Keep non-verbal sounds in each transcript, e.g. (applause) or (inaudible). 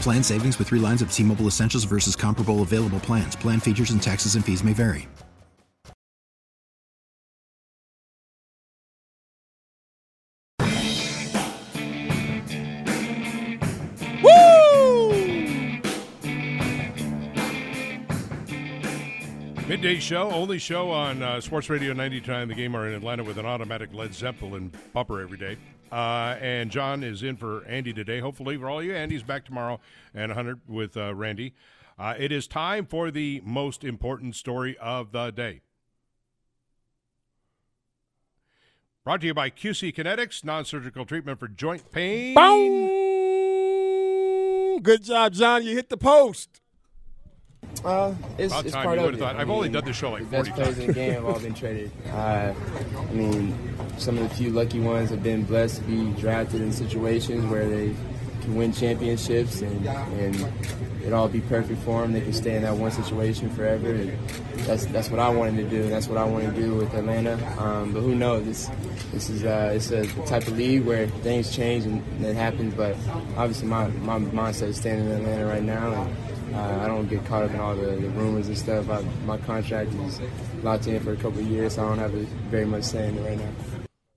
Plan savings with three lines of T Mobile Essentials versus comparable available plans. Plan features and taxes and fees may vary. Woo! Midday show, only show on uh, Sports Radio 99. The game are in Atlanta with an automatic Led Zeppelin bumper every day. Uh, and John is in for Andy today. Hopefully, for all you, Andy's back tomorrow and 100 with uh, Randy. Uh, it is time for the most important story of the day. Brought to you by QC Kinetics, non surgical treatment for joint pain. Boom! Good job, John. You hit the post. Uh, it's, About it's time part you of would've thought. I I've only done this show like the best 40 players times. in the game have all been traded. Uh, I mean, some of the few lucky ones have been blessed to be drafted in situations where they can win championships and and it all be perfect for them. They can stay in that one situation forever. And that's that's what I wanted to do. And that's what I want to do with Atlanta. Um, but who knows? This this is uh, it's a type of league where things change and, and it happens. But obviously, my my mindset is staying in Atlanta right now. And, uh, I don't get caught up in all the, the rumors and stuff. I, my contract is locked in for a couple of years, so I don't have a, very much say in it right now.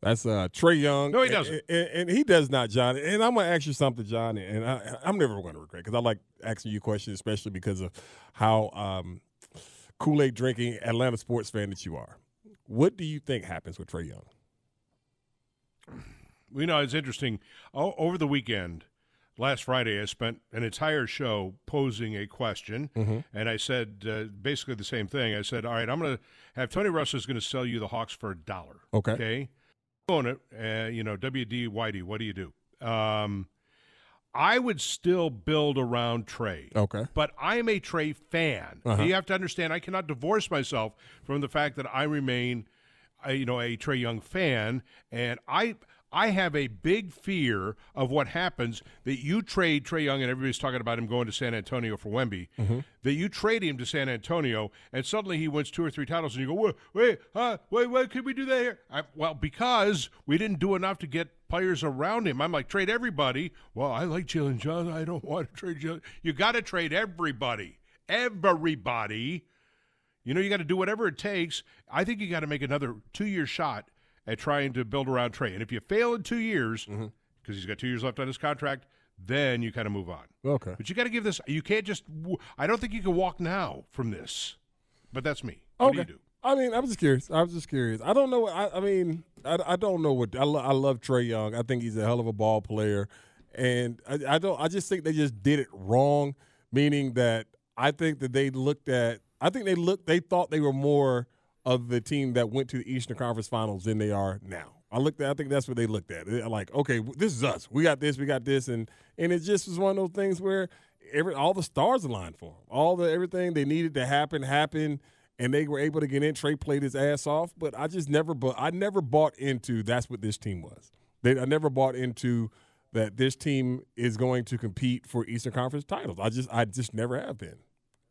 That's uh, Trae Young. No, he doesn't. And, and he does not, John. And I'm going to ask you something, John. And I, I'm never going to regret because I like asking you questions, especially because of how um, Kool Aid drinking Atlanta sports fan that you are. What do you think happens with Trae Young? You know, it's interesting. O- over the weekend, last Friday, I spent an entire show posing a question, and I said uh, basically the same thing. I said, "All right, I'm going to have Tony Ressler is going to sell you the Hawks for a dollar. Okay. okay, own it. Uh, you know, WD Whitey, what do you do? Um, I would still build around Trae. Okay. But I'm a Trae fan. Uh-huh. You have to understand, I cannot divorce myself from the fact that I remain, uh, you know, a Trae Young fan, and I. I have a big fear of what happens that you trade Trae Young, and everybody's talking about him going to San Antonio for Wemby. That you trade him to San Antonio, and suddenly he wins two or three titles, and you go, wait, wait, uh, wait, wait, could we do that here? I, well, because we didn't do enough to get players around him. I'm like, trade everybody. Well, I like Jalen Johnson. I don't want to trade Jalen. You got to trade everybody. Everybody. You know, you got to do whatever it takes. I think you got to make another two year shot at trying to build around Trae. And if you fail in two years, mm-hmm. because he's got two years left on his contract, then you kind of move on. Okay. But you got to give this. You can't just. I don't think you can walk now from this. But that's me. What do Okay. you do? I mean, I'm just curious. I was just curious. I don't know. I, I mean, I, I don't know what I, lo- I love Trae Young. I think he's a hell of a ball player, and I, I don't. I just think they just did it wrong. Meaning that I think that they looked at. I think they looked. They thought they were more of the team that went to the Eastern Conference Finals than they are now. I looked at. I think that's what they looked at. They're like, okay, this is us. We got this. We got this, and and it just was one of those things where every all the stars aligned for them. All the everything they needed to happen happened and they were able to get in. Trae played his ass off, but I just never, but I never bought into that's what this team was. They, I never bought into that this team is going to compete for Eastern Conference titles. I just, I just never have been,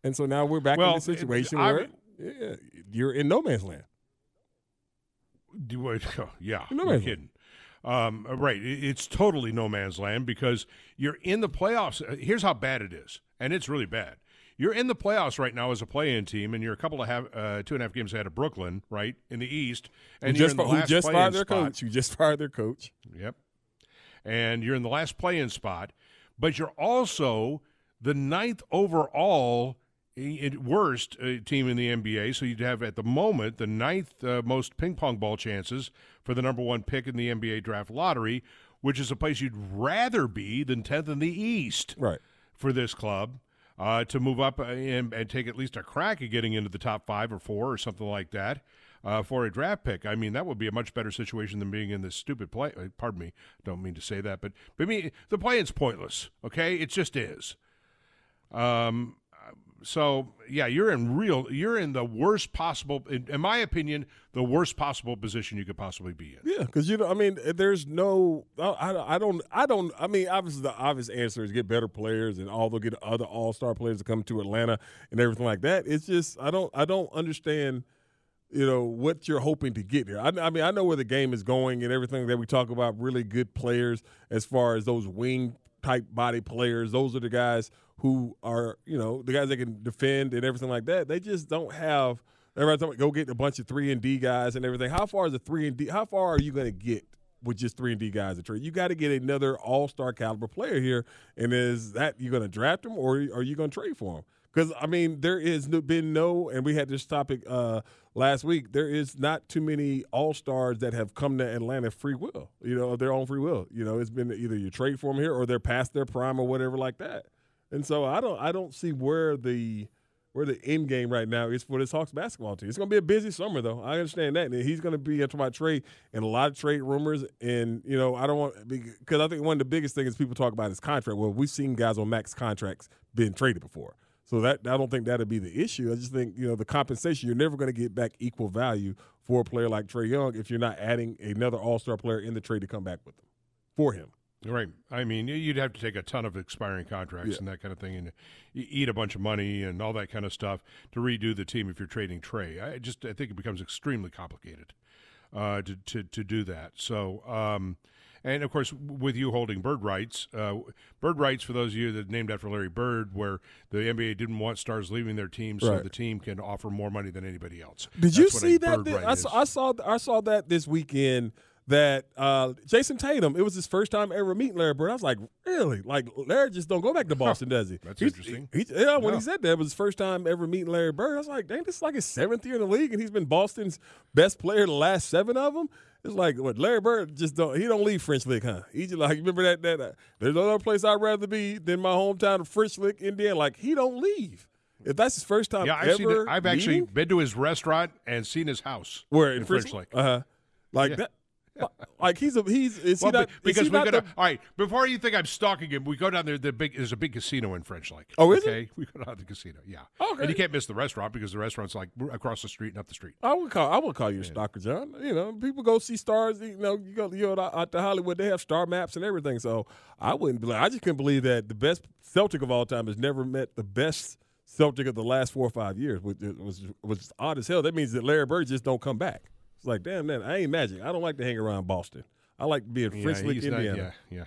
and so now we're back Well, in the situation it- where I'm- yeah, you're in no man's land. Do I- (laughs) yeah, No man's kidding. Um, right, it's totally no man's land because you're in the playoffs. Uh, Here's how bad it is, and it's really bad. You're in the playoffs right now as a play-in team, and you're a couple of half, uh, two and a half games ahead of Brooklyn, right in the East, and who you're just, in the last just fired their spot. coach? Who just fired their coach? Yep. And you're in the last play-in spot, but you're also the ninth overall worst uh, team in the NBA. So you'd have at the moment the ninth uh, most ping pong ball chances for the number one pick in the NBA draft lottery, which is a place you'd rather be than 10th in the East right. for this club. Uh, to move up and, and, take at least a crack at getting into the top five or four or something like that uh, for a draft pick. I mean, that would be a much better situation than being in this stupid play. Uh, pardon me, don't mean to say that, but but I mean the play is pointless. Okay, it just is. Um, so yeah, you're in real, you're in the worst possible, in, in, my opinion, the worst possible position you could possibly be in. Yeah, because you know, I mean, there's no, I, I don't, I don't, I mean, obviously the obvious answer is get better players and all they'll get other All Star players to come to Atlanta and everything like that. It's just, I don't, I don't understand you know what you're hoping to get here. I, I, mean, I know where the game is going and everything that we talk about. Really good players as far as those wing type body players. Those are the guys who are you know the guys that can defend and everything like that. They just don't have. Every time go get a bunch of three and D guys and everything. How far is a three and D? How far are you going to get with just three and D guys to trade? You got to get another All Star caliber player here. And is that you going to draft him or are you going to trade for him? Because I mean, there has been no, and we had this topic uh, last week. There is not too many All Stars that have come to Atlanta free will. You know, of their own free will. You know, it's been either you trade for them here or they're past their prime or whatever like that. And so I don't, I don't see where the where the end game right now is for this Hawks basketball team. It's going to be a busy summer, though. I understand that. And he's going to be into my trade and a lot of trade rumors. And, you know, I don't want because I think one of the biggest things people talk about is contract. Well, we've seen guys on max contracts being traded before. So that I don't think that'll be the issue. I just think you know the compensation. You're never going to get back equal value for a player like Trae Young if you're not adding another All Star player in the trade to come back with them for him. Right. I mean, you'd have to take a ton of expiring contracts yeah. and that kind of thing, and eat a bunch of money and all that kind of stuff to redo the team if you're trading Trae. I just I think it becomes extremely complicated uh, to, to to do that. So. Um, and of course, with you holding bird rights, uh, bird rights for those of you that named after Larry Bird, where the NBA didn't want stars leaving their team, so right. the team can offer more money than anybody else. Did That's you see that? I saw, I saw I saw that this weekend that uh, Jayson Tatum, it was his first time ever meeting Larry Bird. I was like, really? Like Larry just don't go back to Boston, does he? That's he's, interesting. He, yeah, when he said that, it was his first time ever meeting Larry Bird. I was like, dang, this is like his seventh year in the league, and he's been Boston's best player the last seven of them. It's like what Larry Bird just don't he don't leave French Lick, huh? He just like remember that that uh, there's no other place I'd rather be than my hometown of French Lick, Indiana. Like he don't leave. If that's his first time, yeah, I've ever it. I've actually been to his restaurant and seen his house. Where in, in French Lick? Uh huh. Like yeah. that. (laughs) like he's a he's is well, he not because he we go to, all right before you think I'm stalking him we go down there the big there's a big casino in French Lick. Oh is okay? It? (laughs) we go down to the casino yeah. Okay. And you can't miss the restaurant because the restaurant's like across the street and up the street. I would call I would call you a stalker John you know people go see stars you know you go you know out to Hollywood they have star maps and everything. So I wouldn't believe I just couldn't believe that the best Celtic of all time has never met the best Celtic of the last four or five years which was was odd as hell. That means that Larry Bird just don't come back it's like damn man I ain't magic I don't like to hang around Boston. I like being yeah, French Lick, Indiana. Not, yeah, yeah,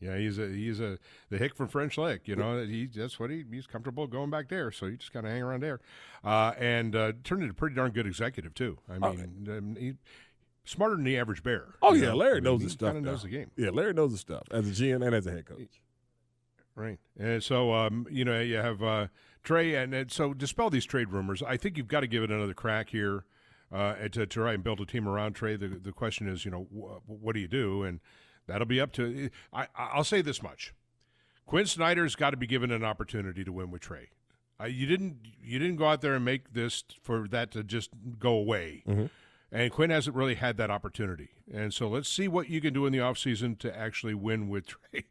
yeah. He's a he's a the hick from French Lick. You know, he that's what he he's comfortable going back there. So you just kind of hang around there, uh, and uh, turned into a pretty darn good executive too. I mean, um, he, smarter than the average bear. Oh yeah, know? Larry I mean, knows his stuff. Knows the game. Yeah, Larry knows the stuff as a GM and as a head coach. Right, and so um, you know you have uh, Trae, and, and so dispel these trade rumors. I think you've got to give it another crack here uh, to, to try and build a team around Trae. The, the question is, you know, wh- what do you do? And that'll be up to. I, I'll say this much: Quin Snyder's got to be given an opportunity to win with Trae. Uh, you didn't you didn't go out there and make this for that to just go away. Mm-hmm. And Quin hasn't really had that opportunity. And so let's see what you can do in the offseason to actually win with Trae.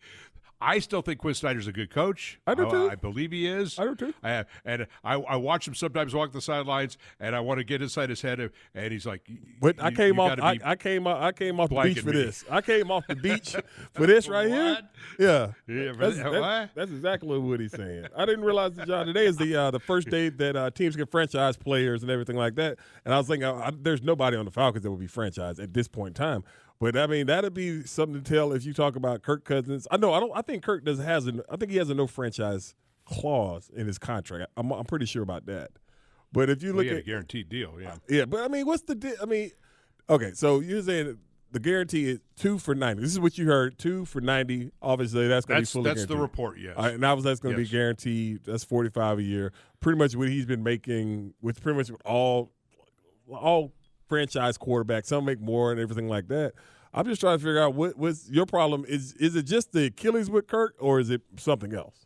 I still think Quin Snyder's a good coach. I do too. I, I believe he is. I do too. I, and I, I watch him sometimes walk the sidelines, and I want to get inside his head, and he's like, "But I came off. I, I, came off. I came off the beach for me. this. I came off the beach (laughs) for this right here. Yeah, yeah. That's, that's, that's, exactly what he's saying. I didn't realize that John today is the uh, the first day that uh, teams can franchise players and everything like that. And I was thinking, I, there's nobody on the Falcons that would be franchised at this point in time. But I mean, that'd be something to tell if you talk about Kirk Cousins. I know I don't. I think Kirk does has an. I think he has a no franchise clause in his contract. I'm, I'm pretty sure about that. But if you look well, at a guaranteed deal, yeah, yeah. But I mean, what's the? Di- I mean, okay. So you're saying the guarantee is two for ninety. This is what you heard: two for ninety. Obviously, that's going to be fully That's guaranteed. the report, yes. Right, and that was that's going to Yes. be guaranteed. That's forty five a year. Pretty much what he's been making with pretty much all all franchise quarterbacks. Some make more and everything like that. I'm just trying to figure out what what's your problem. Is is it just the Achilles with Kirk, or is it something else?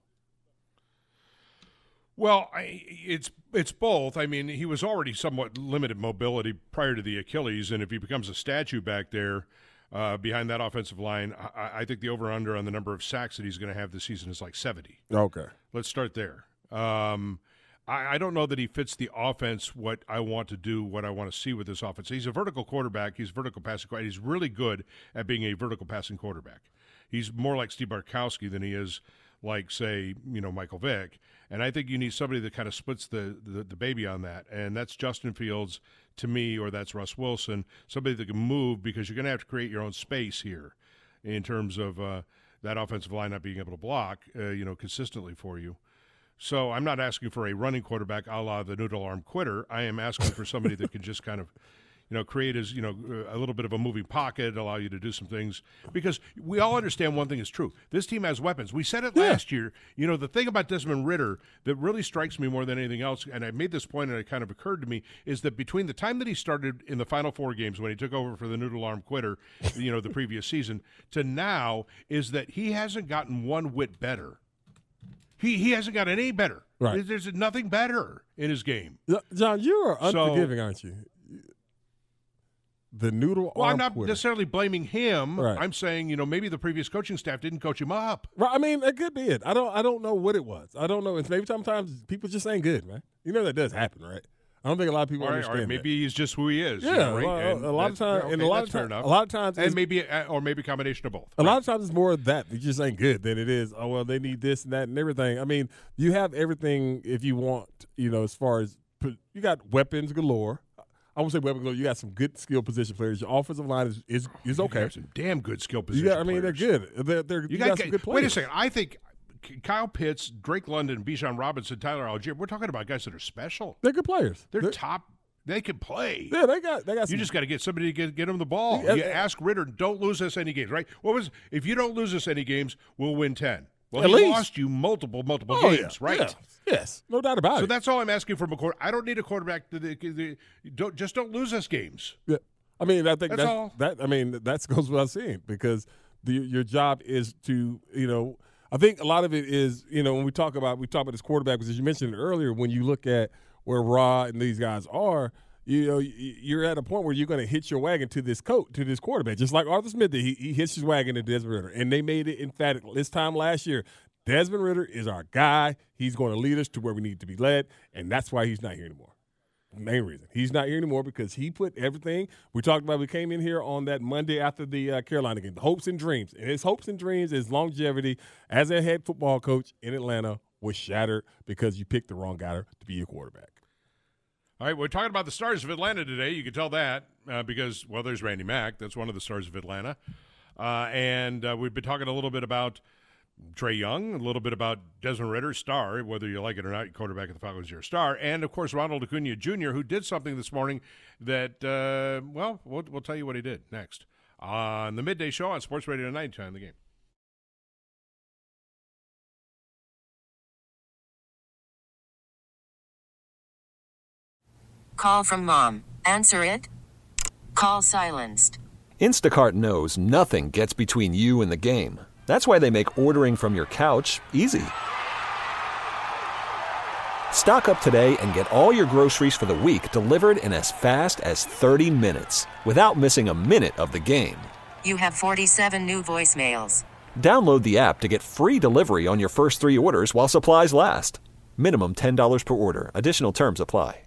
Well, I, it's it's both. I mean, he was already somewhat limited mobility prior to the Achilles, and if he becomes a statue back there uh, behind that offensive line, I, I think the over under on the number of sacks that he's going to have this season is like seventy. Okay. Let's start there. Um, I, I don't know that he fits the offense. What I want to do, what I want to see with this offense. He's a vertical quarterback. He's vertical passing. He's really good at being a vertical passing quarterback. He's more like Steve Bartkowski than he is like, say, you know, Michael Vick. And I think you need somebody that kind of splits the, the, the baby on that. And that's Justin Fields to me, or that's Russ Wilson, somebody that can move because you're going to have to create your own space here in terms of uh, that offensive line not being able to block, uh, you know, consistently for you. So I'm not asking for a running quarterback a la the noodle arm quitter. I am asking for somebody that can just kind of, you know, create as you know uh, a little bit of a moving pocket, allow you to do some things. Because we all understand one thing is true: this team has weapons. We said it last year. You know, the thing about Desmond Ridder that really strikes me more than anything else, and I made this point and it kind of occurred to me, is that between the time that he started in the final four games when he took over for the noodle arm quitter, you know, the previous season, to now, is that he hasn't gotten one whit better. He he hasn't got any better. Right. There's, nothing better in his game. John, you are So- unforgiving, aren't you? The noodle. Well, I'm not quitter. necessarily blaming him. Right. I'm saying, you know, maybe the previous coaching staff didn't coach him up. Right, I mean, that could be it. I don't. I don't know what it was. I don't know. It's maybe sometimes people just ain't good, man. You know that does happen, right? I don't think a lot of people All right, understand. right, maybe he's just who he is. Yeah, right? well, And a lot of times, and a lot of times, a lot of times, and maybe, uh, or maybe a combination of both. A lot of times it's more of that. Just ain't good than it is. Oh well, they need this and that and everything. I mean, you have everything if you want. You know, as far as you got weapons galore. I won't say weapons galore. You got some good skill position players. Your offensive line is is, is okay. some damn good skill position. got, I mean, players. they're good. They're, they're, you, You got, got, some good players. wait a second. I think Kyle Pitts, Drake London, Bijan Robinson, Tyler Allgeier. We're talking about guys that are special. They're good players. They're, They're- top. They can play. Yeah, they got they got. You some, just got to get somebody to get, get him the ball. Yeah, you yeah. ask Ridder, don't lose us any games, right? What was if you don't lose us any games, we'll win ten. Well, At he least. lost you multiple, multiple oh, games, yeah, right? yeah. Yes, no doubt about So it. So that's all I'm asking from a quarter. I don't need a quarterback. To the, don't just don't lose us games. Yeah. I mean, I think That's that's, all. that. I mean, that (laughs) goes without saying because the, your job is to, you know, I think a lot of it is, you know, when we talk about we talk about this quarterback because as you mentioned earlier. When you look at where Raw and these guys are, you know, you're at a point where you're going to hitch your wagon to this coat to this quarterback, just like Arthur Smith did. He, he hitched his wagon to Desmond Ridder, and they made it emphatic this time last year. Desmond Ridder is our guy. He's going to lead us to where we need to be led, and that's why he's not here anymore. Main reason he's not here anymore because he put everything we talked about. We came in here on that Monday after the uh, Carolina game, hopes and dreams, and his hopes and dreams, his longevity as a head football coach in Atlanta was shattered because you picked the wrong guy to be your quarterback. All right, we're talking about the stars of Atlanta today. You can tell that uh, because, well, there's Randy Mack. That's one of the stars of Atlanta. Uh, and uh, we've been talking a little bit about Trae Young, a little bit about Desmond Ridder, star, whether you like it or not, quarterback of the Falcons, you're a star. And, of course, Ronald Acuna Jr., who did something this morning that, uh, well, well, we'll tell you what he did next on the midday show on Sports Radio 9 time the game. Call from mom. Answer it. Call silenced. Instacart knows nothing gets between you and the game. That's why they make ordering from your couch easy. Stock up today and get all your groceries for the week delivered in as fast as 30 minutes without missing a minute of the game. You have 47 new voicemails. Download the app to get free delivery on your first three orders while supplies last. Minimum $10 per order. Additional terms apply.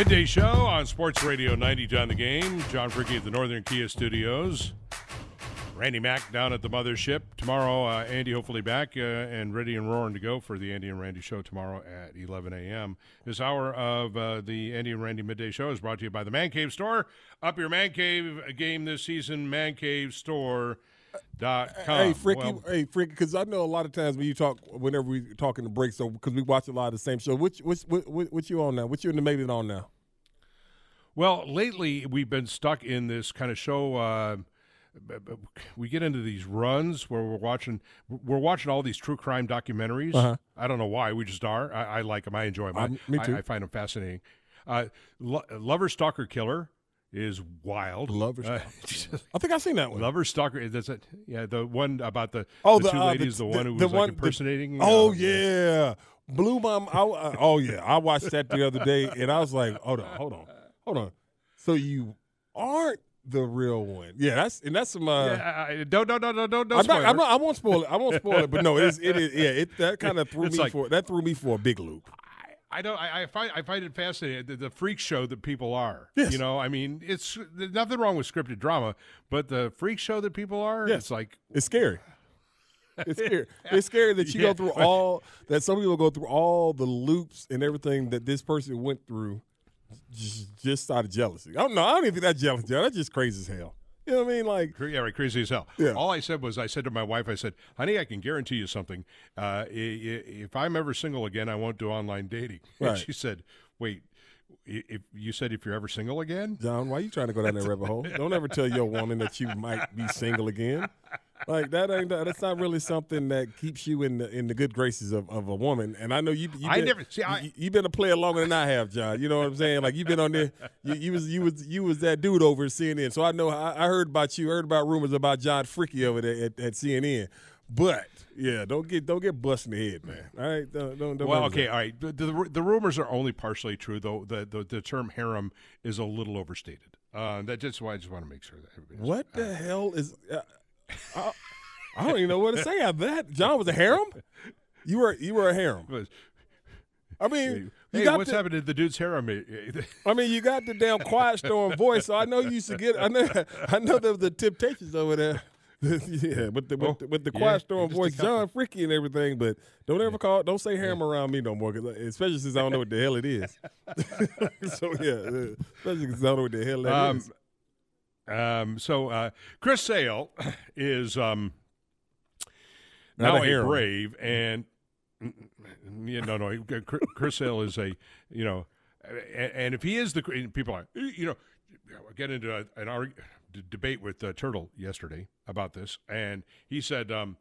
Midday show on Sports Radio 90 John the Game. John Fricke at the Northern Kia Studios. Randy Mack down at the mothership. Tomorrow, uh, Andy hopefully back uh, and ready and roaring to go for the Andy and Randy show tomorrow at 11 a.m. This hour of uh, the Andy and Randy Midday Show is brought to you by the Man Cave Store. Up your Man Cave game this season, mancavestore.com. Hey, Fricke, Well, hey, Fricke, because I know a lot of times when you talk, whenever we talk in the break, so because we watch a lot of the same show. Which, which, what, what, what you on now? What you in the maybe on now? Well, lately we've been stuck in this kind of show. Uh, we get into these runs where we're watching we're watching all these true crime documentaries. Uh-huh. I don't know why. We just are. I, I like them. I enjoy them. I, me too. I, I find them fascinating. Uh, Lo- Lover Stalker Killer is wild. Lover Uh, (laughs) I think I've seen that one. Lover Stalker. That's it. Yeah, the one about the Oh, the, the, two uh, ladies. The, one who was like impersonating. oh uh, yeah, Blue Mom. I, I- oh yeah, I watched that the other day, and I was like, hold on, hold on, hold on. So you aren't the real one? Yeah, that's and that's some. Uh, Yeah, I- don't don't don't don't don't. I'm not, I'm not, I won't spoil it. I won't spoil it. But no, it's, it is. Yeah, it that kind of (laughs) threw It's me like- for that threw me for a big loop. I don't. I, I find I find it fascinating the, the freak show that people are. Yes. You know, I mean, it's there's nothing wrong with scripted drama, but the freak show that people are, Yes. it's like It's scary. (laughs) It's scary. It's scary that you Yeah. go through all that. Some people go through all the loops and everything that this person went through, just, just out of jealousy. I don't know. I don't even think that's jealousy. That's just crazy as hell. You know what I mean? Like, yeah, right, crazy as hell. Yeah. All I said was, I said to my wife, I said, "Honey, I can guarantee you something. Uh, if I'm ever single again, I won't do online dating." (laughs) And she said, "Wait." If you said if you're ever single again, John, why are you trying to go down that rabbit hole? Don't ever tell your woman that you might be single again. Like that ain't that's not really something that keeps you in the in the good graces of, of a woman. And I know you. you I been, never- see, I- you, you've been a player longer than I have, John. You know what I'm saying? Like you've been on there. You, you was you was you was that dude over at CNN. So I know I, I heard about you. Heard about rumors about John Fricke over there at, at CNN. But yeah, don't get don't get bust in the head, man. All right, don't don't. don't well, okay, say- all right. The, the, the rumors are only partially true, though. The the, the term harem is a little overstated. Uh, that just why I just want to make sure that everybody. What the hell is? Uh, I, I don't even know what to say after that. John was a harem. You were you were a harem. I mean, you Hey, got what's the, happened to the dude's harem? (laughs) I mean, you got the damn quiet storm voice. So I know you used to get. I know. I know there was the temptations over there. (laughs) yeah, with the with, the, with the Oh, quiet yeah, storm voice. John Fricke and everything. But don't ever call. Don't say harem around me no more. 'cause- especially since I don't know what the hell it is. (laughs) so yeah, especially because I don't know what the hell that Um, is. Um, so uh, Chris Sale (coughs) is um, Not now a a, brave, and yeah, no, no, Chris Sale is a you know, and, and if he is the people are you know, I get into an arg- d- debate with uh, Turtle yesterday about this, and he said. Um,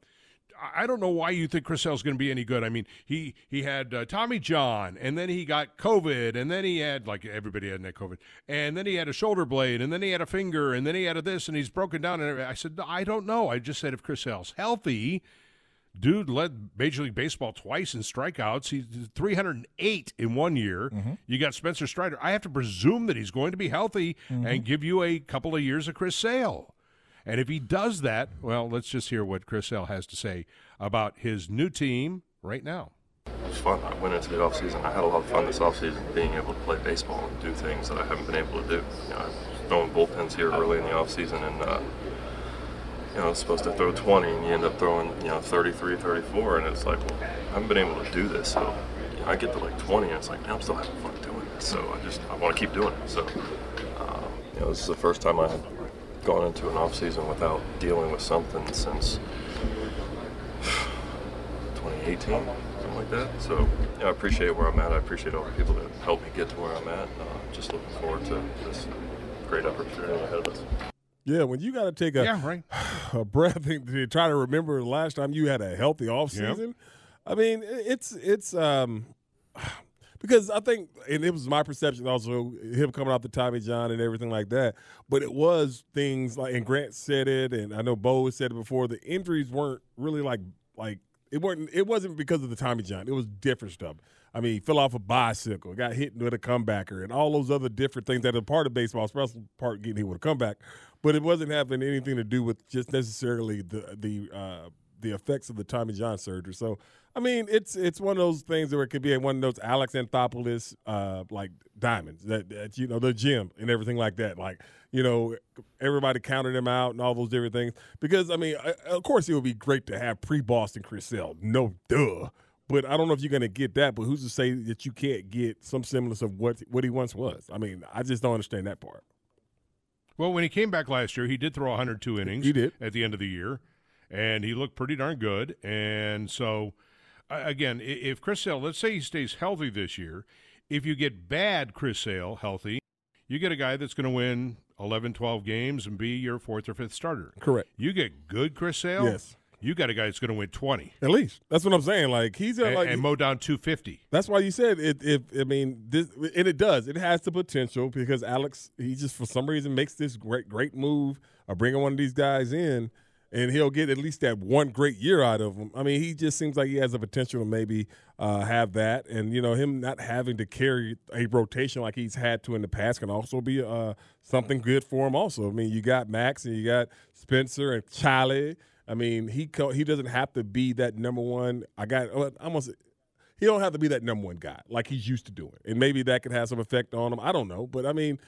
I- don't know why you think Chris Sale's going to be any good. I mean, he he had uh, Tommy John, and then he got COVID, and then he had like everybody had that COVID, and then he had a shoulder blade, and then he had a finger, and then he had a this, and he's broken down. And. I said, I don't know. I just said if Chris Sale's healthy, dude led Major League Baseball twice in strikeouts. He's 308 in one year. You got Spencer Strider. I have to presume that he's going to be healthy and give you a couple of years of Chris Sale. And if he does that, well, let's just hear what Chris Sale has to say about his new team right now. It was fun. I went into the offseason. I had a lot of fun this offseason being able to play baseball and do things that I haven't been able to do. You know, I was throwing bullpens here early in the offseason and, uh, you know, I was supposed to throw 20 and you end up throwing, you know, 33, 34. And it's like, well, I haven't been able to do this. So you know, I get to like 20 and it's like, man, I'm still having fun doing this. So I just, I want to keep doing it. So, um, you know, this is the first time I had gone into an offseason without dealing with something since 2018, something like that. So yeah, I appreciate where I'm at. I appreciate all the people that helped me get to where I'm at. Uh, just looking forward to this great opportunity ahead of us. Yeah, when you got to take a, Yeah, right. (sighs) a breath and to try to remember the last time you had a healthy offseason. I mean, it's it's um because I think and it was my perception also him coming off the Tommy John and everything like that. But it was things like and Grant said it and I know Bo has said it before, the injuries weren't really like like it weren't it wasn't because of the Tommy John. It was different stuff. I mean, he fell off a bicycle, got hit with a comebacker, and all those other different things that are part of baseball, especially part getting hit with a comeback. But it wasn't having anything to do with just necessarily the the uh, the effects of the Tommy John surgery. So, I mean, it's it's one of those things where it could be one of those Alex Anthopoulos uh, like diamonds that, that you know the gym and everything like that. Like you know, everybody counted him out and all those different things. Because I mean, uh, of course, it would be great to have pre Boston Chris Sale. No, duh. But I don't know if you're going to get that. But who's to say that you can't get some semblance of what what he once was? I mean, I just don't understand that part. Well, when he came back last year, he did throw 102 innings. He did. at the end of the year, and he looked pretty darn good. And so, again, if Chris Sale, let's say he stays healthy this year, if you get bad Chris Sale healthy, you get a guy that's going to win 11, 12 games and be your fourth or fifth starter. Correct. You get good Chris Sale, Yes. You got a guy that's going to win 20 At least that's what I'm saying. Like he's at and, like and mow down 250. That's why you said it. If I mean this, and it does. It has the potential because Alex, he just for some reason makes this great, great move of bringing one of these guys in, and he'll get at least that one great year out of him. I mean, he just seems like he has the potential to maybe uh, have that, and you know, him not having to carry a rotation like he's had to in the past can also be uh, something good for him. Also, I mean, you got Max and you got Spencer and Charlie. I mean, he co- he doesn't have to be that number one. I got almost he don't have to be that number one guy like he's used to doing. And maybe that could have some effect on him. I don't know. But I mean,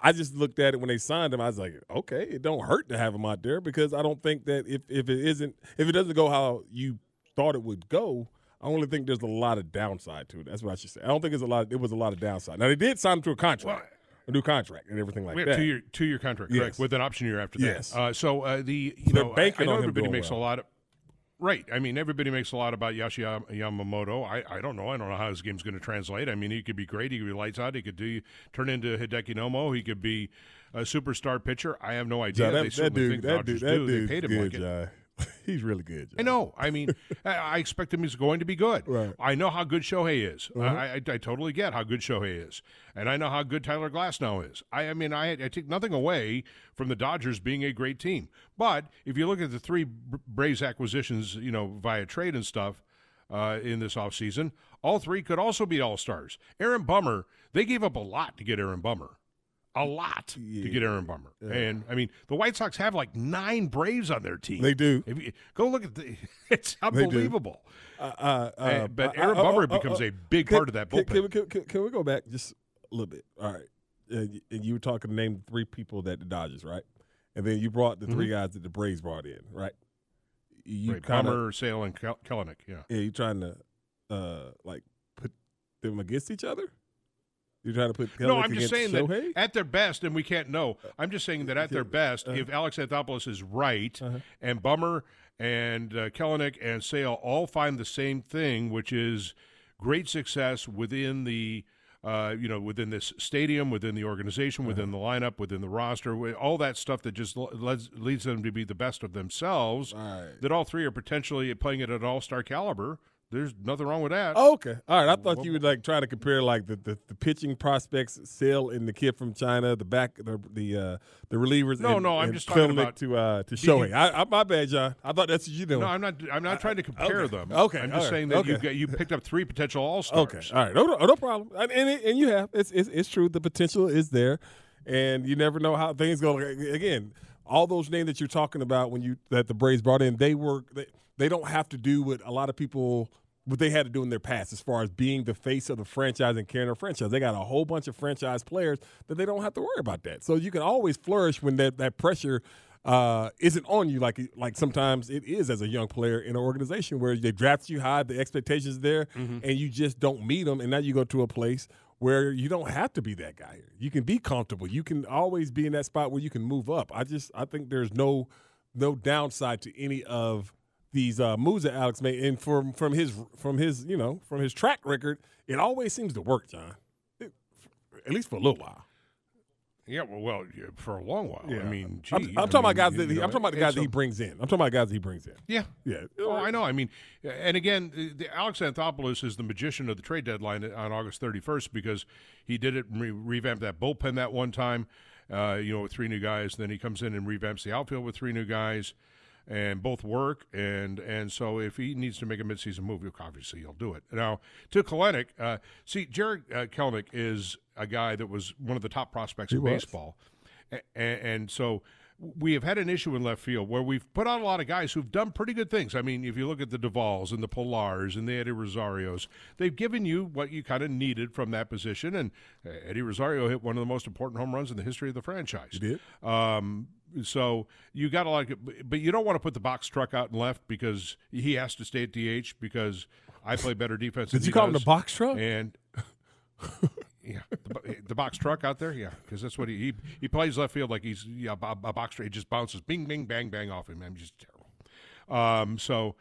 I just looked at it when they signed him. I was like, okay, it don't hurt to have him out there because I don't think that if, if it isn't if it doesn't go how you thought it would go, I only think there's a lot of downside to it. That's what I should say. I don't think there's a lot. it was a lot of downside. Now they did sign him to a contract, a new contract, and everything like we that. have two year two year contract, correct, Yes. with an option year after that. Yes. Uh, so uh, the you They're know, I- I, know on everybody makes well. a lot of right. I mean, everybody makes a lot about Yoshi Yam- Yamamoto. I, I don't know. I don't know how his game's going to translate. I mean, he could be great. He could be lights out. He could do turn into Hideki Nomo. He could be a superstar pitcher. I have no idea. They that, that dude, think that dude, that do. They dude's paid him good, like. He's really good. John. I know. I mean, (laughs) I, expect him. He's going to be good. Right. I know how good Shohei is. Uh-huh. I, I, I totally get how good Shohei is, and I know how good Tyler Glasnow is. I, I mean, I, I take nothing away from the Dodgers being a great team, but if you look at the three Braves acquisitions, you know, via trade and stuff. Uh, in this offseason, all three could also be all stars. Aaron Bummer, they gave up a lot to get Aaron Bummer, a lot to get Aaron Bummer. And I mean, the White Sox have like nine Braves on their team. They do. If you, go look at the, (laughs) it's unbelievable. Uh, uh, uh, Uh, but Aaron I- Bummer oh, becomes a big can- part of that bullpen. Can, we- can, can, can we go back just a little bit? All right. Uh, and you were talking to name three people that the Dodgers, right? And then you brought the three guys that the Braves brought in, right? You right, kinda- Bummer, Sale, and Kel-. Yeah. Yeah, you trying to uh like put them against each other? You trying to put no, I'm just saying Shohei? that at their best, and we can't know. I'm just saying that at their best, Uh-huh. if Alex Anthopoulos is right, Uh-huh. and Bummer and uh, Kelenic and Sale all find the same thing, which is great success within the. Uh, you know, within this stadium, within the organization, within the lineup, within the roster, all that stuff that just leads, leads them to be the best of themselves. That all three are potentially playing at an all-star caliber. There's nothing wrong with that. Oh, okay. All right. I thought you would like try to compare like the, the, the pitching prospects, Sale and the kid from China, the back the the uh, the relievers. No, and, no, I'm just talking about to uh, to Shohei. I, I, my bad, John. I thought that's what you doing. No, I'm not. I'm not trying to compare okay. them. Okay, I'm just right, saying that you got, you picked up three potential all stars. Okay, all right, no, no, no problem. And and, and you have it's, it's it's true. The potential is there, and you never know how things go. Again, all those names that you're talking about when you that the Braves brought in, they were they, they don't have to do what a lot of people what they had to do in their past as far as being the face of the franchise and carrying a franchise. They got a whole bunch of franchise players that they don't have to worry about that. So you can always flourish when that that pressure uh, isn't on you like like sometimes it is as a young player in an organization where they draft you high, the expectations there, Mm-hmm. and you just don't meet them, and now you go to a place where you don't have to be that guy. You can be comfortable. You can always be in that spot where you can move up. I just I think there's no no downside to any of these uh, moves that Alex made, and from from his from his you know from his track record, it always seems to work, John. It- at least for a little while. Yeah, well, well, yeah, for a long while. I mean, gee, I'm, I'm I talking about guys that he, know, I'm talking about the guys that he brings in. I'm talking about guys that he brings in. Yeah, yeah. Oh, I know. I mean, and again, the, the Alex Anthopoulos is the magician of the trade deadline on August 31st because he did it re- revamped that bullpen that one time. Uh, you know, with three new guys. Then he comes in and revamps the outfield with three new guys, and both work. And and so if he needs to make a midseason move, obviously he'll do it. Now to Kelenic, uh, see, Jared uh, Kelenic is a guy that was one of the top prospects He in was. baseball, A- a- and so we have had an issue in left field where we've put out a lot of guys who've done pretty good things. I mean, if you look at the Duvalls and the Polars and the Eddie Rosarios, they've given you what you kind of needed from that position. And uh, Eddie Rosario hit one of the most important home runs in the history of the franchise. He did. Um, so you got to like it, but you don't want to put the box truck out and left because he has to stay at DH because I play better defense. Did you call him the box truck? And (laughs) yeah, the, the box truck out there. Yeah, because that's what he, he he plays left field like he's yeah, a, a box truck. It just bounces, bing, bing, bang, bang off him. I'm just terrible. Um, so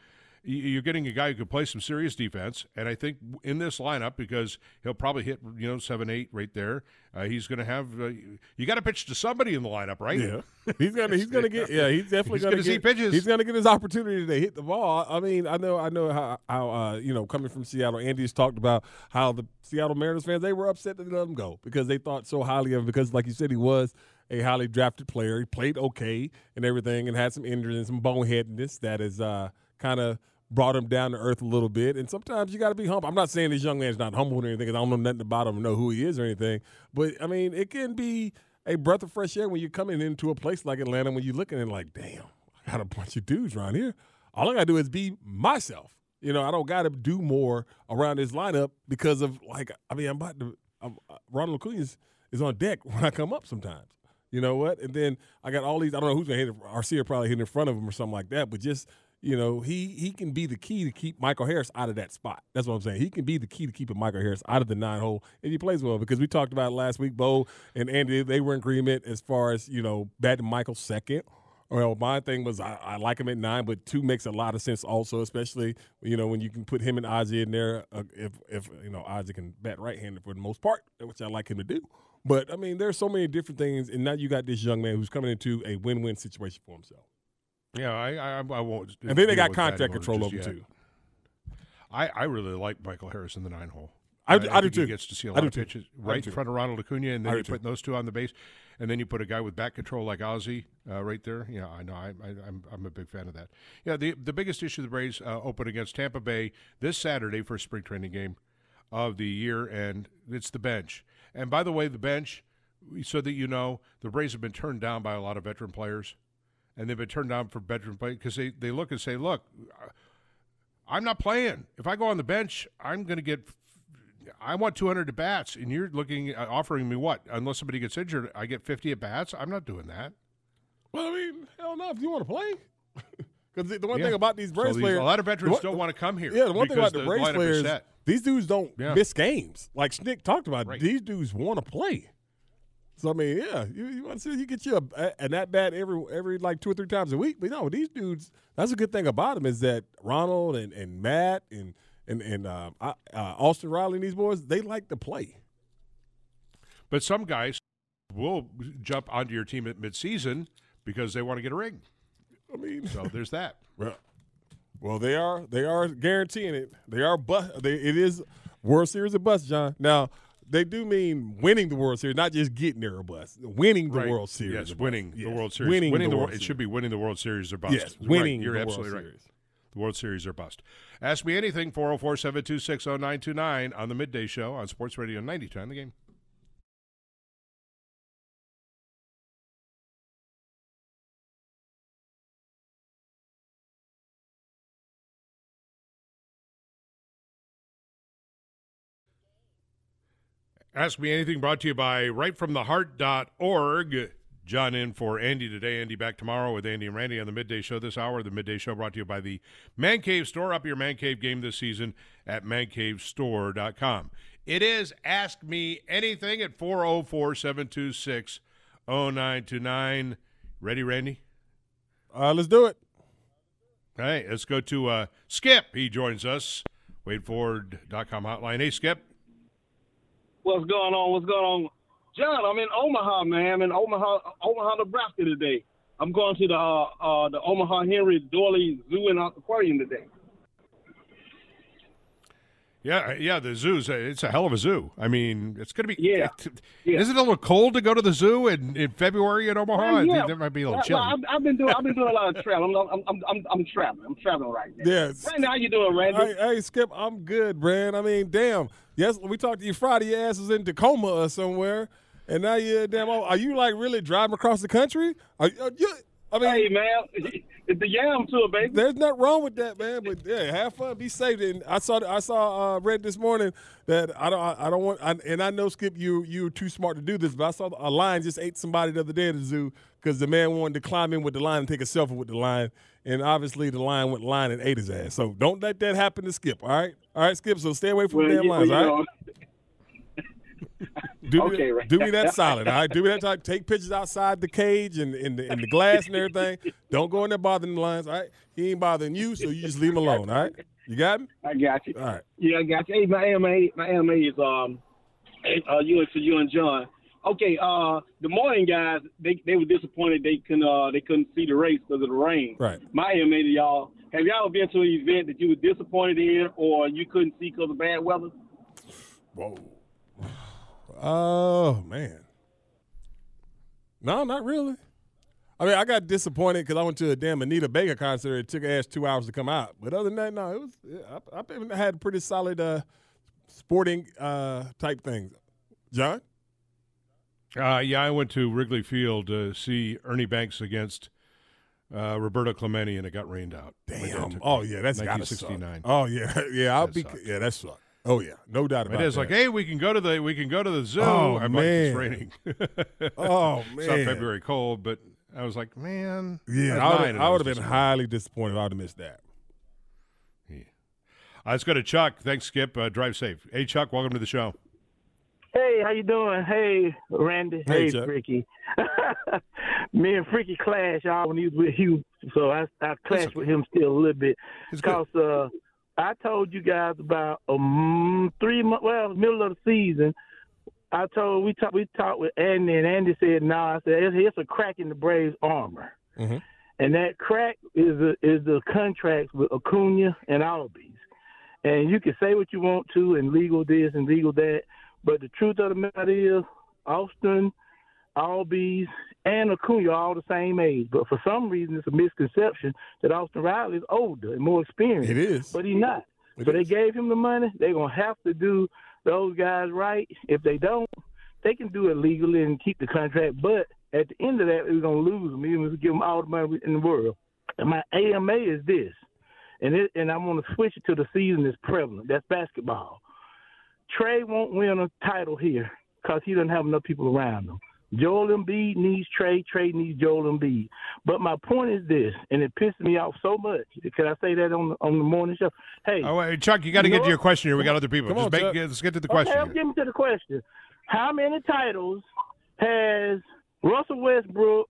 you're getting a guy who could play some serious defense, and I think in this lineup because he'll probably hit you know seven, eight right there. Uh, he's going to have uh, you got to pitch to somebody in the lineup, right? Yeah, he's gonna he's gonna get yeah he's definitely He's gonna, gonna see pitches. He's gonna get his opportunity to hit the ball. I mean, I know I know how how uh, you know coming from Seattle, Andy's talked about how the Seattle Mariners fans they were upset that they let him go because they thought so highly of him because like you said he was a highly drafted player. He played okay and everything and had some injuries and some boneheadedness that is uh, kind of brought him down to earth a little bit. And sometimes you got to be humble. I'm not saying this young man's not humble or anything I don't know nothing about him or know who he is or anything. But I mean, it can be a breath of fresh air when you're coming into a place like Atlanta when you're looking and like, damn, I got a bunch of dudes around here. All I got to do is be myself. You know, I don't got to do more around this lineup because of like, I mean, I'm about to. I'm, uh, Ronald Acuna is, on deck (laughs) when I come up sometimes. You know what? And then I got all these. I don't know who's gonna hit. it. Arcia probably hitting in front of him or something like that. But just you know, he he can be the key to keep Michael Harris out of that spot. That's what I'm saying. He can be the key to keeping Michael Harris out of the nine hole if he plays well. Because we talked about last week, Bo and Andy, they were in agreement as far as you know batting Michael second. Well, my thing was I, I like him at nine, but two makes a lot of sense also, especially you know when you can put him and Ozzie in there. Uh, if if you know Ozzie can bat right-handed for the most part, which I like him to do. But I mean, there's so many different things, and now you got this young man who's coming into a win-win situation for himself. Yeah, I I, I won't. And then they got contact control over yet. too. I, I really like Michael Harris in the nine hole. I- I do think too. He gets to see a I lot do of too. pitches right in front of Ronald Acuna, and then you put those two on the base, and then you put a guy with back control like Ozzie uh, right there. Yeah, I know. I, I, I'm I'm a big fan of that. Yeah, the the biggest issue the Braves uh, open against Tampa Bay this Saturday for a spring training game of the year, and it's the bench. And by the way, the bench, so that you know, the Braves have been turned down by a lot of veteran players, and they've been turned down for veteran play because they they look and say, look. I'm not playing. If I go on the bench, I'm going to get. I want 200 at bats, and you're looking offering me what? Unless somebody gets injured, I get 50 at bats. I'm not doing that. Well, I mean, hell no, if you want to play. (laughs) Because the, the one Yeah. thing about these So Braves thing players, a lot of veterans the one- don't want to come here. Yeah, the one thing about the Braves is players, these dudes don't Yeah. miss games. Like Snit talked about, Right. these dudes want to play. So I mean, yeah, you, you want to see you get you a, an at bat every every like two or three times a week. But no, these dudes. That's a good thing about them is that Ronald and, and Matt and and and uh, uh, Austin Riley and these boys they like to play. But some guys will jump onto your team at midseason because they want to get a ring. I mean, so (laughs) there's that. Well, well, they are they are guaranteeing it. They are bus. They, it is World Series of bus, John. Now they do mean winning the World Series, not just getting there a bus. Winning the Right. World Series. Yes, winning the World Series. Winning, the, the Wor- World It should be winning the World Series or bust. Yes, Right, winning You're the World absolutely right. Series. The World Series or bust. Ask me anything, 404 726 0929 on the midday show on Sports Radio 92 The game. Ask Me Anything brought to you by rightfromtheheart.org. John in for Andy today. Andy back tomorrow with Andy and Randy on the midday show this hour. The midday show brought to you by the Man Cave Store. Up your Man Cave game this season at mancavestore.com. It is Ask Me Anything at 404 726 0929. Ready, Randy? Uh, let's do it. All right, let's go to uh, Skip. He joins us. WadeFord.com hotline. Hey, Skip. What's going on? What's going on? John, I'm in Omaha, man. I'm in Omaha, Omaha, Nebraska today. I'm going to the uh, uh, the Omaha Henry Doorly Zoo and Aquarium today. Yeah, yeah, the zoo's a, it's a hell of a zoo. I mean, it's going to be. Yeah. yeah. Is it a little cold to go to the zoo in, in February in Omaha? Uh, well, yeah. That might be a little Well, chilly. I've, I've been doing I've been doing a lot of traveling. I'm I'm I'm, I'm traveling. I'm traveling right now. Yes. Randy, how you doing, Randy? Hey, hey, Skip, I'm good, man. I mean, damn. Yes, we talked to you Friday. Your ass was in Tacoma or somewhere, and now you're damn. oh, Are you like really driving across the country? Are, are you? I mean, hey, man, (laughs) it's the Yam tour, baby. There's nothing wrong with that, man. But yeah, have fun, be safe. And I saw, I saw, uh, read this morning that I don't, I don't want, I, and I know Skip, you, you too smart to do this, but I saw a lion just ate somebody the other day at the zoo because the man wanted to climb in with the lion and take a selfie with the lion, and obviously the lion went line and ate his ass. So don't let that happen to Skip. All right, all right, Skip. So stay away from Well, the damn lions. All right. Do, Okay, me, right. do me that solid, all right? Do me that solid. Take pictures outside the cage and in the, in the glass and everything. Don't go in there bothering the lions, all right? He ain't bothering you, so you just leave him alone, all right? You got me? I got you. All right. Yeah, I got you. Hey, my AMA, my AMA is um, uh, you and for you and John. Okay, uh, the morning guys, they they were disappointed they couldn't uh they couldn't see the race because of the rain. Right. My AMA to y'all, have y'all been to an event that you were disappointed in or you couldn't see because of bad weather? Whoa. Oh man. No, not really. I mean, I got disappointed because I went to a damn Anita Baker concert. It took ass two hours to come out. But other than that, no, it was. I, I've been- had pretty solid uh, sporting uh, type things. John. Uh, yeah, I went to Wrigley Field to see Ernie Banks against uh, Roberto Clemente, and it got rained out. Damn. Oh yeah, that's gotta suck. 1969. Oh yeah, (laughs) yeah. I'll That be. sucked. Yeah, that's suck. Oh yeah, no doubt about it. It is that. like, hey, we can go to the we can go to the zoo. Oh, I'm like, it's raining. Oh, (laughs) man, It's not. February cold, but I was like, man, yeah, I would, and I would have been just- highly disappointed. if I'd have missed that. Uh, let's go to Chuck. Thanks, Skip. Uh, drive safe. Hey, Chuck, welcome to the show. Hey, how you doing? Hey, Randy. Hey, Hey, Fricke. (laughs) Me and Fricke clash y'all when he was with Hugh, so I I clashed with him still a little bit because uh, I told you guys about um, three months, well, middle of the season. I told we talked we talked with Andy and Andy said no. I said it's, it's a crack in the Braves armor, Mm-hmm. and that crack is the, is the contracts with Acuna and Albies. And you can say what you want to and legal this and legal that, but the truth of the matter is, Austin, Albies, and Acuna are all the same age. But for some reason, it's a misconception that Austin Riley is older and more experienced. It is. but he's not. It so they gave him the money. They're gonna have to do those guys right. If they don't, they can do it legally and keep the contract. But at the end of that, we're gonna lose them. Even if we give them all the money in the world. And my AMA is this, and it, and I want to switch it to the season that's prevalent. That's basketball. Trae won't win a title here because he doesn't have enough people around him. Joel Embiid needs Trae, Trae needs Joel Embiid. But my point is this, and it pisses me off so much. Can I say that on the, on the morning show? Hey, Oh, wait, Chuck, you got to get to your question here. We got other people. Just on, make, let's get to the Okay, question. I'm here. getting to the question. How many titles has Russell Westbrook,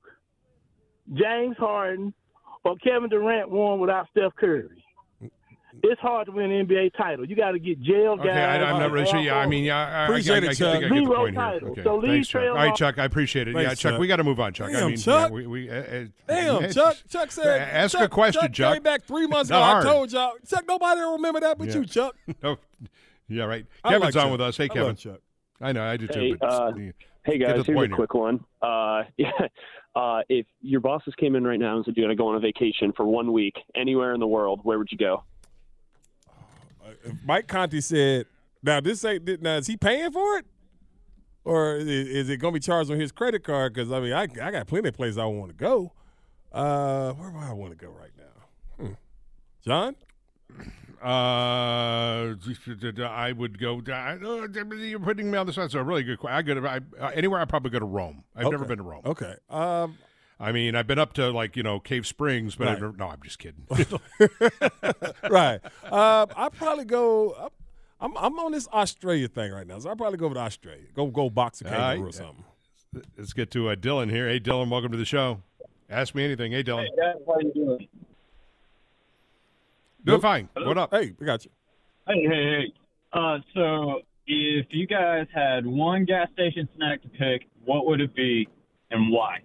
James Harden, or Kevin Durant won without Steph Curry? It's hard to win an NBA title. You got to get jail guys. Okay, I, I'm not really sure. Yeah, I mean, yeah, I, I, Appreciate I, it, I, I Chuck. think I get the Zero point here. Okay, So leave thanks, Chuck. Trail All right. Chuck, I appreciate it. yeah, Chuck, Chuck. we got to move on, Chuck. I Damn, mean, Chuck. Yeah, we, we, uh, uh, Damn, yeah, Chuck. Chuck said. Ask Chuck, a question, Chuck. Chuck. Came back three (laughs) months ago. hard. I told y'all. Chuck, nobody will remember that but Yeah. you, Chuck. (laughs) No, yeah, right. I Kevin's like on Chuck. with us. Hey, I Kevin. love Chuck. I know, I do too. Hey, but uh, hey Get guys, the here's point a here. quick one. Uh, (laughs) yeah, uh, if your bosses came in right now and said you're going to go on a vacation for one week anywhere in the world, where would you go? Mike Conti said, "Now this ain't now is he paying for it, or is, is it going to be charged on his credit card?" Because I mean, I I got plenty of places I want to go. Uh, where do I want to go right now? Hmm. John, Uh, I would go. I, uh, you're putting me on the spot. So a really good question. I go to I, uh, anywhere. I probably go to Rome. I've never been to Rome. Okay. Um, I mean, I've been up to like you know Cave Springs, but I've Right. never, no, I'm just kidding. (laughs) right. Um, I probably go. I'm I'm on this Australia thing right now, so I probably go with Australia. Go go box a All kangaroo right. or something. Let's get to uh, Dylan here. Hey, Dylan, welcome to the show. Ask me anything. Hey, Dylan. guys, how you doing? Doing fine. What up? Hey, we got you. Hey, hey, hey. Uh, so if you guys had one gas station snack to pick, what would it be and why?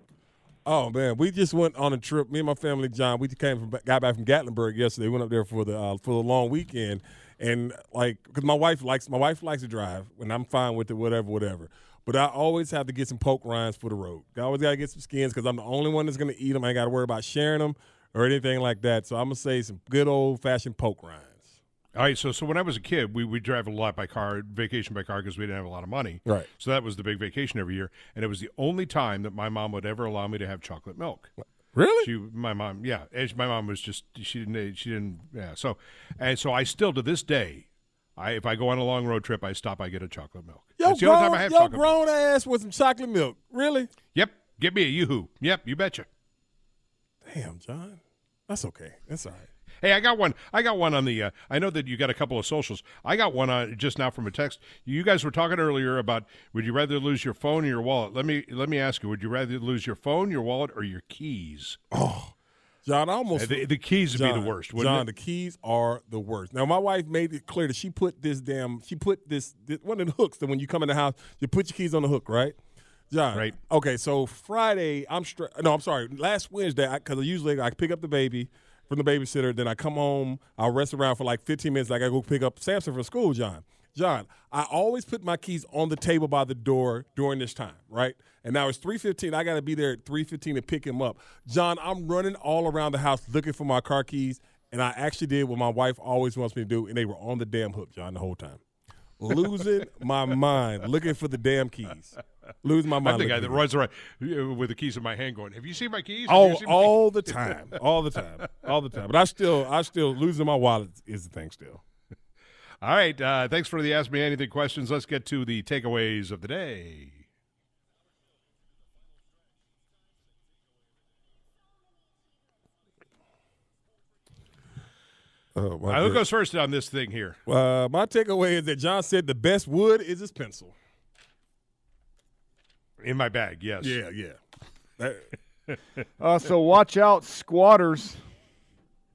Oh man, we just went on a trip. Me and my family, John, we came from got back from Gatlinburg yesterday. We went up there for the uh, for the long weekend, and like because my wife likes my wife likes to drive, and I'm fine with it, whatever, whatever. But I always have to get some poke rinds for the road. I always gotta get some skins because I'm the only one that's gonna eat them. I ain't gotta worry about sharing them or anything like that. So I'm gonna say some good old fashioned poke rinds. All right, so so when I was a kid, we would drive a lot by car, vacation by car, because we didn't have a lot of money. Right. So that was the big vacation every year, and it was the only time that my mom would ever allow me to have chocolate milk. Really? She, my mom, yeah. and My mom was just she didn't she didn't yeah. So and so I still to this day, I if I go on a long road trip, I stop, I get a chocolate milk. Yo, That's the only time I have yo chocolate. milk. grown ass with some chocolate milk. Really? Yep. Get me a yoo-hoo. Yep. You betcha. Damn, John. That's okay. That's all right. Hey, I got one. I got one on the. Uh, I know that you got a couple of socials. I got one on just now from a text. You guys were talking earlier about would you rather lose your phone or your wallet? Let me let me ask you. Would you rather lose your phone, your wallet, or your keys? Oh, John, I almost Uh, the, the keys would John, be the worst. Wouldn't John, it? the keys are the worst. Now, my wife made it clear that she put this damn, she put this, this one of the hooks that when you come in the house, you put your keys on the hook, right? John, Right. Okay, so Friday, I'm straight. No, I'm sorry. Last Wednesday, because usually I pick up the baby from the babysitter, then I come home, I'll rest around for like 15 minutes. Like I go pick up Samson from school, John. John, I always put my keys on the table by the door during this time, right? And now it's 3:15. I got to be there at 3:15 to pick him up. John, I'm running all around the house looking for my car keys, and I actually did what my wife always wants me to do, and they were on the damn hook, John, the whole time. Losing my mind looking for the damn keys. (laughs) Losing my mind. I'm the guy that runs around uh, with the keys in my hand, going, "Have you seen my keys? Have you all, all the keys?" time, all the time, all the time. But I still, I still losing my wallet is the thing. Still, (laughs) All right. Uh, thanks for the Ask Me Anything questions. Let's get to the takeaways of the day. oh, right, who goes first on this thing here? Uh, my takeaway is that John said the best wood is his pencil. In my bag, yes. Yeah, yeah. (laughs) Uh, so watch out, squatters.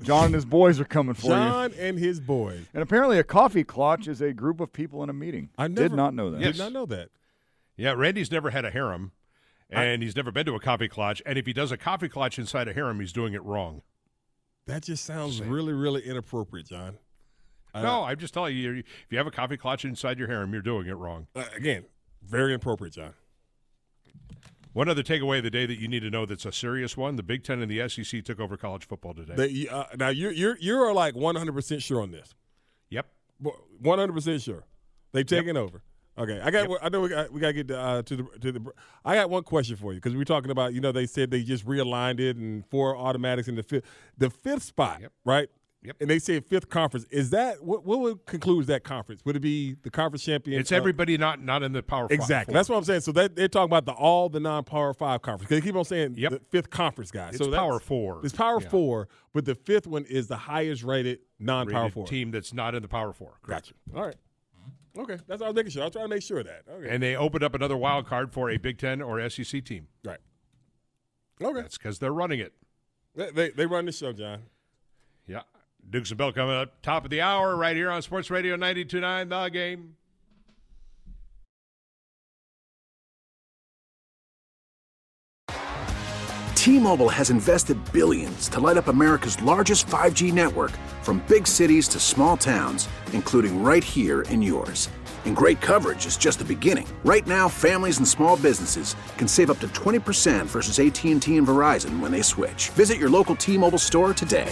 John and his boys are coming for you. John and his boys. And apparently, a coffee clutch is a group of people in a meeting. I did not know that. Did not know that. Yeah, Randy's never had a harem, and he's never been to a coffee clutch. And if he does a coffee clutch inside a harem, he's doing it wrong. That just sounds really, really inappropriate, John. Uh, no, I'm just telling you, if you have a coffee clutch inside your harem, you're doing it wrong. Uh, again, very inappropriate, John. One other takeaway of the day that you need to know that's a serious one: the Big Ten and the SEC took over college football today. They, uh, now you're you're you're like 100 percent sure on this. Yep. 100 percent sure. They've taken over. Okay, I got. I know we got. We got to get uh, to the to the. I got one question for you because we are talking about. You know, they said they just realigned it and four automatics in the fifth, the fifth spot, right? Yep. And they say fifth conference. Is that what? What would conclude that conference? Would it be the conference champion? It's uh, everybody not not in the power. five Exactly. That's what I'm saying. So that they're talking about the all the non power five conference. They keep on saying the fifth conference guys. It's so that's- power four. It's power Yeah. four, but the fifth one is the highest rated non power four team that's not in the power four. Gotcha. All right. Okay, that's all I was making sure. I was trying to make sure of that. Okay. And they opened up another wild card for a Big Ten or SEC team. Right. Okay. That's because they're running it. They, they they run the show, John. Yeah. Dukes and Bell coming up top of the hour right here on Sports Radio 92.9 The Game. T-Mobile has invested billions to light up America's largest 5G network from big cities to small towns, including right here in yours. And great coverage is just the beginning. Right now, families and small businesses can save up to 20% versus AT&T and Verizon when they switch. Visit your local T-Mobile store today.